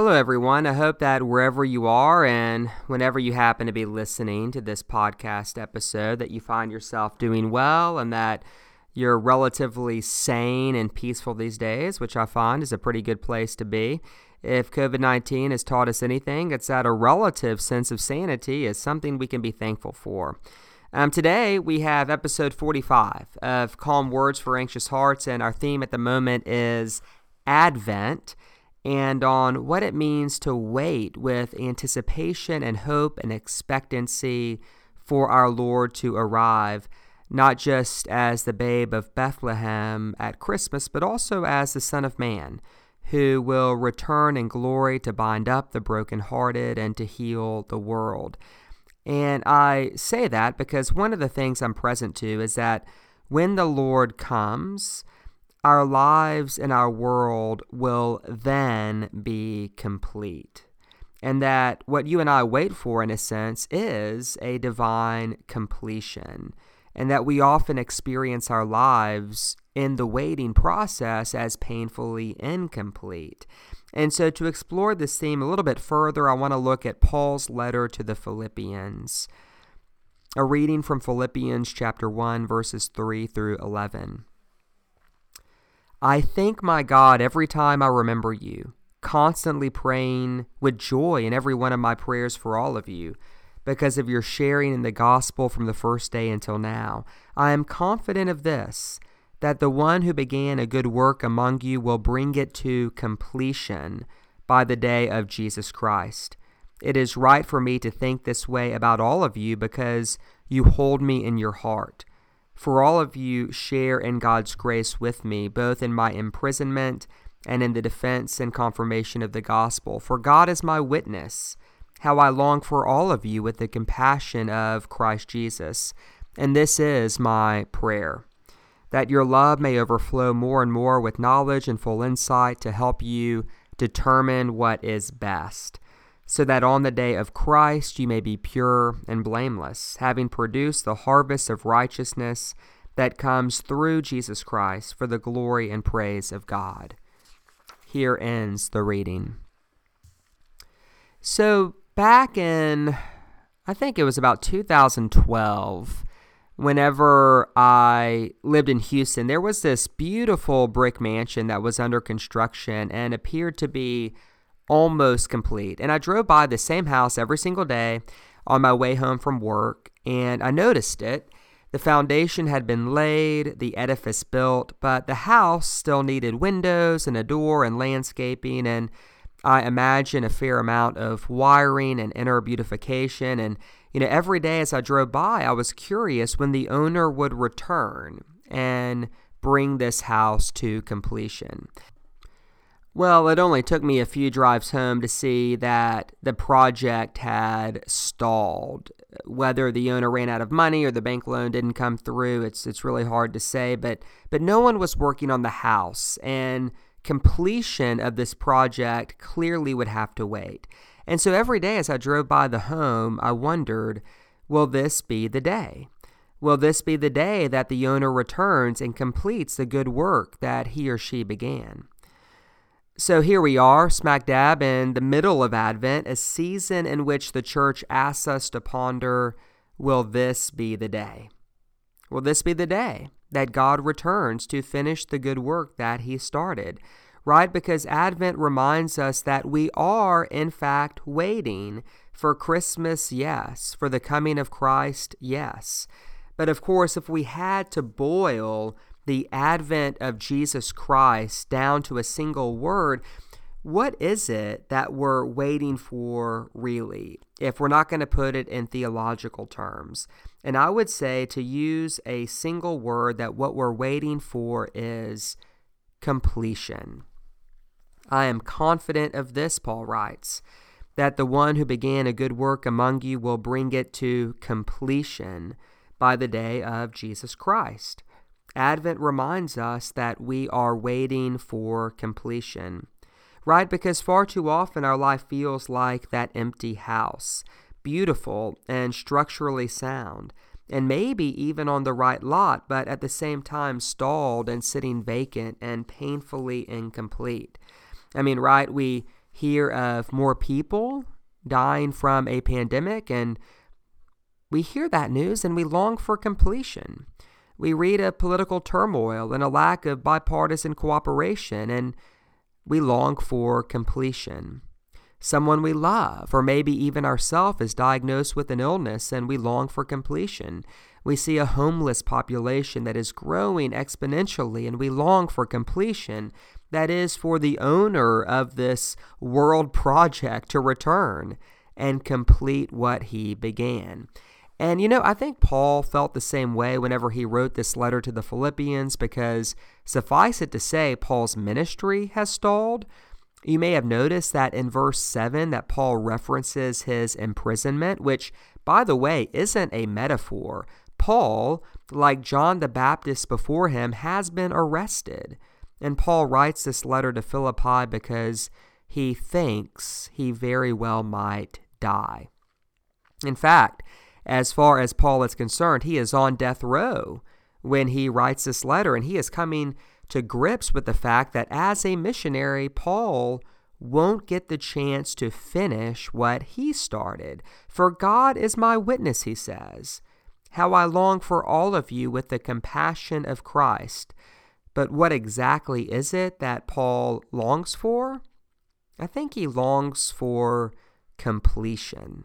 Hello, everyone. I hope that wherever you are and whenever you happen to be listening to this podcast episode, that you find yourself doing well and that you're relatively sane and peaceful these days, which I find is a pretty good place to be. If COVID 19 has taught us anything, it's that a relative sense of sanity is something we can be thankful for. Um, today, we have episode 45 of Calm Words for Anxious Hearts, and our theme at the moment is Advent and on what it means to wait with anticipation and hope and expectancy for our Lord to arrive, not just as the babe of Bethlehem at Christmas, but also as the Son of Man, who will return in glory to bind up the brokenhearted and to heal the world. And I say that because one of the things I'm present to is that when the Lord comes, our lives and our world will then be complete. And that what you and I wait for, in a sense, is a divine completion. And that we often experience our lives in the waiting process as painfully incomplete. And so, to explore this theme a little bit further, I want to look at Paul's letter to the Philippians. A reading from Philippians chapter 1, verses 3 through 11. I thank my God every time I remember you, constantly praying with joy in every one of my prayers for all of you, because of your sharing in the gospel from the first day until now. I am confident of this, that the one who began a good work among you will bring it to completion by the day of Jesus Christ. It is right for me to think this way about all of you because you hold me in your heart for all of you share in God's grace with me, both in my imprisonment and in the defense and confirmation of the gospel. For God is my witness, how I long for all of you with the compassion of Christ Jesus. And this is my prayer that your love may overflow more and more with knowledge and full insight to help you determine what is best so that on the day of Christ you may be pure and blameless, having produced the harvest of righteousness that comes through Jesus Christ for the glory and praise of God. Here ends the reading. So, back in, I think it was about 2012, whenever I lived in Houston, there was this beautiful brick mansion that was under construction and appeared to be almost complete. And I drove by the same house every single day on my way home from work, and I noticed it. The foundation had been laid, the edifice built, but the house still needed windows and a door and landscaping, and I imagine a fair amount of wiring and inner beautification. And, you know, every day as I drove by, I was curious when the owner would return and bring this house to completion. Well, it only took me a few drives home to see that the project had stalled. Whether the owner ran out of money or the bank loan didn't come through, it's it's really hard to say, but but no one was working on the house and completion of this project clearly would have to wait. And so every day as I drove by the home, I wondered, will this be the day? Will this be the day that the owner returns and completes the good work that he or she began? So here we are, smack dab in the middle of Advent, a season in which the church asks us to ponder will this be the day? Will this be the day that God returns to finish the good work that He started? Right? Because Advent reminds us that we are, in fact, waiting for Christmas, yes. For the coming of Christ, yes. But of course, if we had to boil the advent of Jesus Christ down to a single word, what is it that we're waiting for really, if we're not going to put it in theological terms? And I would say to use a single word that what we're waiting for is completion. I am confident of this, Paul writes, that the one who began a good work among you will bring it to completion by the day of Jesus Christ. Advent reminds us that we are waiting for completion, right? Because far too often our life feels like that empty house, beautiful and structurally sound, and maybe even on the right lot, but at the same time stalled and sitting vacant and painfully incomplete. I mean, right? We hear of more people dying from a pandemic, and we hear that news and we long for completion. We read of political turmoil and a lack of bipartisan cooperation, and we long for completion. Someone we love, or maybe even ourselves, is diagnosed with an illness and we long for completion. We see a homeless population that is growing exponentially and we long for completion. That is, for the owner of this world project to return and complete what he began. And you know, I think Paul felt the same way whenever he wrote this letter to the Philippians because suffice it to say, Paul's ministry has stalled. You may have noticed that in verse 7 that Paul references his imprisonment, which, by the way, isn't a metaphor. Paul, like John the Baptist before him, has been arrested. And Paul writes this letter to Philippi because he thinks he very well might die. In fact, as far as Paul is concerned, he is on death row when he writes this letter, and he is coming to grips with the fact that as a missionary, Paul won't get the chance to finish what he started. For God is my witness, he says, how I long for all of you with the compassion of Christ. But what exactly is it that Paul longs for? I think he longs for completion.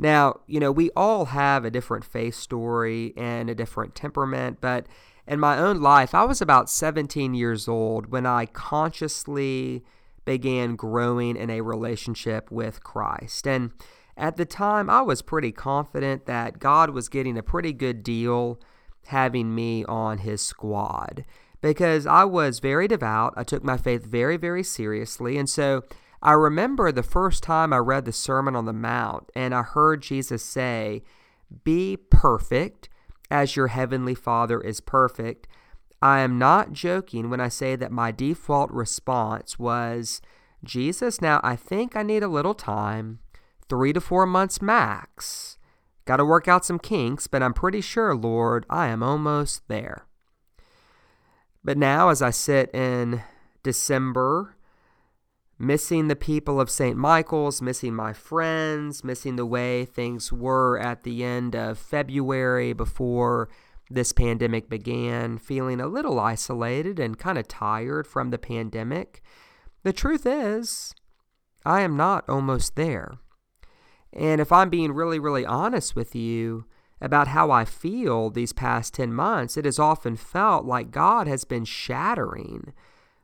Now, you know, we all have a different faith story and a different temperament, but in my own life, I was about 17 years old when I consciously began growing in a relationship with Christ. And at the time, I was pretty confident that God was getting a pretty good deal having me on his squad because I was very devout. I took my faith very, very seriously. And so I remember the first time I read the Sermon on the Mount and I heard Jesus say, Be perfect as your heavenly Father is perfect. I am not joking when I say that my default response was, Jesus, now I think I need a little time, three to four months max. Got to work out some kinks, but I'm pretty sure, Lord, I am almost there. But now, as I sit in December missing the people of St. Michael's, missing my friends, missing the way things were at the end of February before this pandemic began, feeling a little isolated and kind of tired from the pandemic. The truth is, I am not almost there. And if I'm being really, really honest with you about how I feel these past 10 months, it has often felt like God has been shattering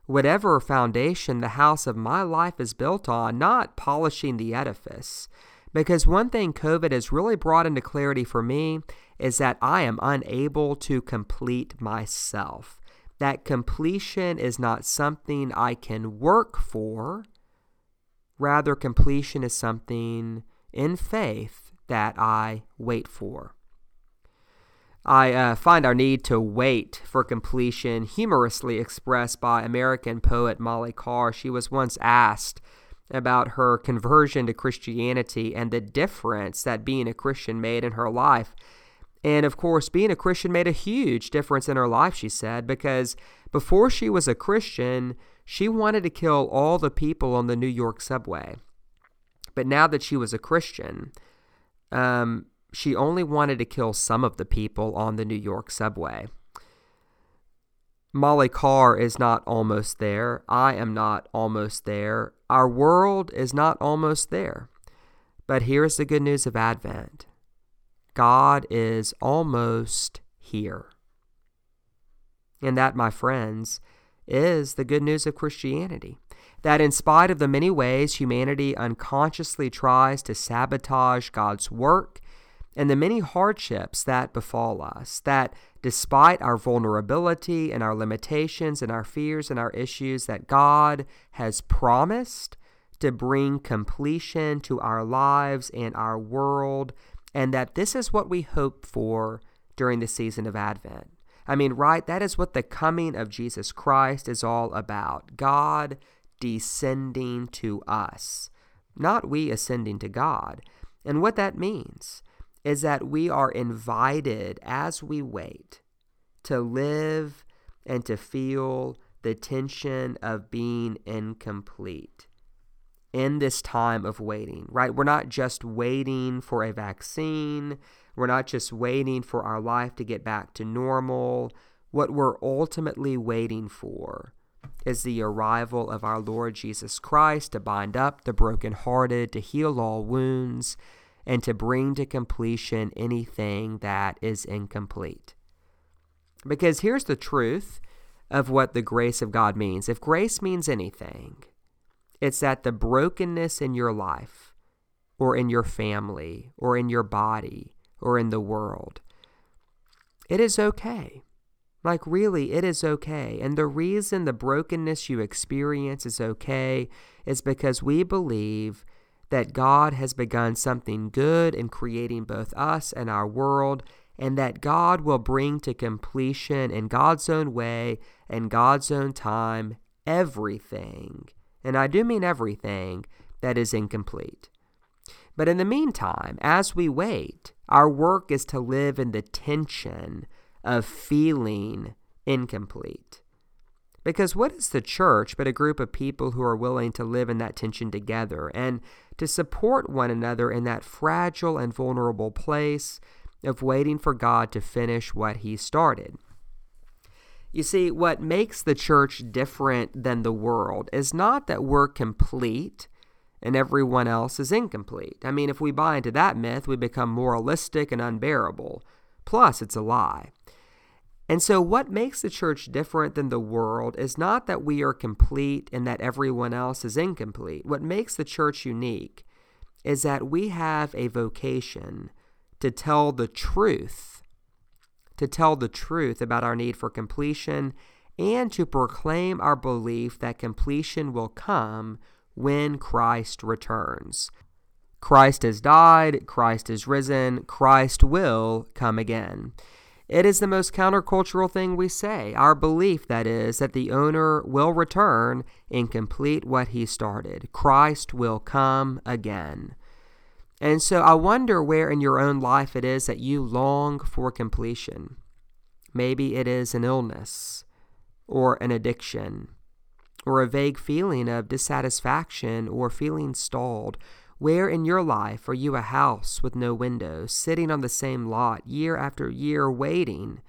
whatever foundation the house of my life is built on, not polishing the edifice. Because one thing COVID has really brought into clarity for me is that I am unable to complete myself. That completion is not something I can work for. Rather, completion is something in faith that I wait for. I uh, find our need to wait for completion humorously expressed by American poet Molly Carr. She was once asked about her conversion to Christianity and the difference that being a Christian made in her life. And of course, being a Christian made a huge difference in her life, she said, because before she was a Christian, she wanted to kill all the people on the New York subway. But now that she was a Christian, um, she only wanted to kill some of the people on the New York subway. Molly Carr is not almost there. I am not almost there. Our world is not almost there. But here's the good news of Advent God is almost here. And that, my friends, is the good news of Christianity. That in spite of the many ways humanity unconsciously tries to sabotage God's work and the many hardships that befall us, that despite our vulnerability and our limitations and our fears and our issues, that God has promised to bring completion to our lives and our world, and that this is what we hope for during the season of Advent. I mean, right? That is what the coming of Jesus Christ is all about. God descending to us, not we ascending to God. And what that means is that we are invited as we wait to live and to feel the tension of being incomplete in this time of waiting, right? We're not just waiting for a vaccine, we're not just waiting for our life to get back to normal. What we're ultimately waiting for is the arrival of our Lord Jesus Christ to bind up the brokenhearted, to heal all wounds, and to bring to completion anything that is incomplete. Because here's the truth of what the grace of God means. If grace means anything, it's that the brokenness in your life, or in your family, or in your body, or in the world, it is okay. Like, really, it is okay. And the reason the brokenness you experience is okay is because we believe that God has begun something good in creating both us and our world, and that God will bring to completion in God's own way and God's own time everything, and I do mean everything, that is incomplete. But in the meantime, as we wait, our work is to live in the tension of feeling incomplete. Because what is the church but a group of people who are willing to live in that tension together and to support one another in that fragile and vulnerable place of waiting for God to finish what He started? You see, what makes the church different than the world is not that we're complete and everyone else is incomplete. I mean, if we buy into that myth, we become moralistic and unbearable. Plus, it's a lie. And so, what makes the church different than the world is not that we are complete and that everyone else is incomplete. What makes the church unique is that we have a vocation to tell the truth, to tell the truth about our need for completion, and to proclaim our belief that completion will come when Christ returns. Christ has died, Christ is risen, Christ will come again. It is the most countercultural thing we say. Our belief, that is, that the owner will return and complete what he started. Christ will come again. And so I wonder where in your own life it is that you long for completion. Maybe it is an illness, or an addiction, or a vague feeling of dissatisfaction or feeling stalled where in your life are you a house with no windows, sitting on the same lot year after year, waiting?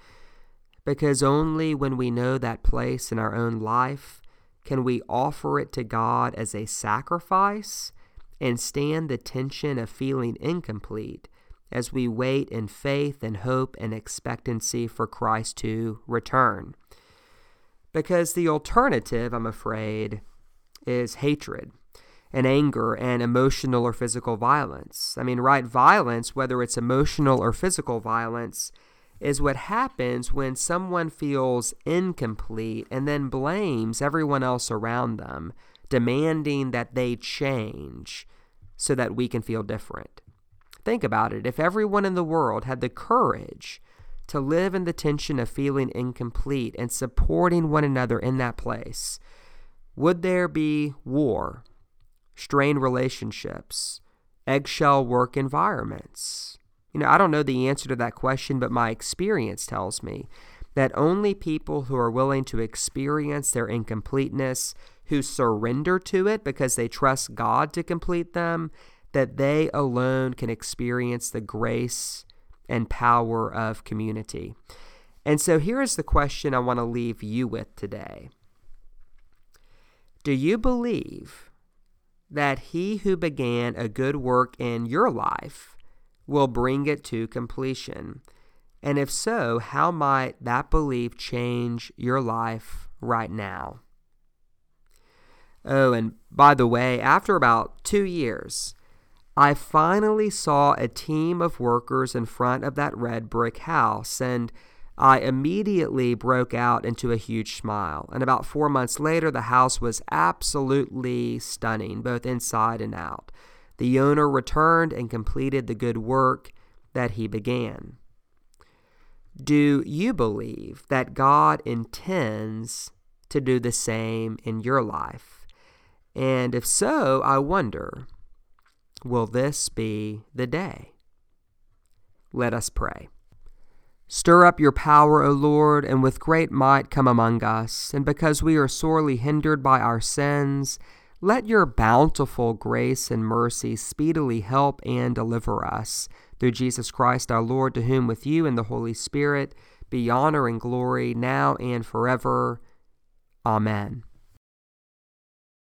Because only when we know that place in our own life can we offer it to God as a sacrifice and stand the tension of feeling incomplete as we wait in faith and hope and expectancy for Christ to return. Because the alternative, I'm afraid, is hatred and anger and emotional or physical violence. I mean, right, violence, whether it's emotional or physical violence, is what happens when someone feels incomplete and then blames everyone else around them, demanding that they change so that we can feel different. Think about it. If everyone in the world had the courage to live in the tension of feeling incomplete and supporting one another in that place, would there be war? Strained relationships, eggshell work environments? You know, I don't know the answer to that question, but my experience tells me that only people who are willing to experience their incompleteness, who surrender to it because they trust God to complete them, that they alone can experience the grace and power of community. And so here is the question I want to leave you with today Do you believe that he who began a good work in your life will bring it to completion? And if so, how might that belief change your life right now? Oh, and by the way, after about two years, I finally saw a team of workers in front of that red brick house, and I immediately broke out into a huge smile. And about four months later, the house was absolutely stunning, both inside and out. The owner returned and completed the good work that he began. Do you believe that God intends to do the same in your life? And if so, I wonder, will this be the day? Let us pray. Stir up your power, O Lord, and with great might come among us. And because we are sorely hindered by our sins, let your bountiful grace and mercy speedily help and deliver us. Through Jesus Christ our Lord, to whom with you and the Holy Spirit be honor and glory now and forever. Amen.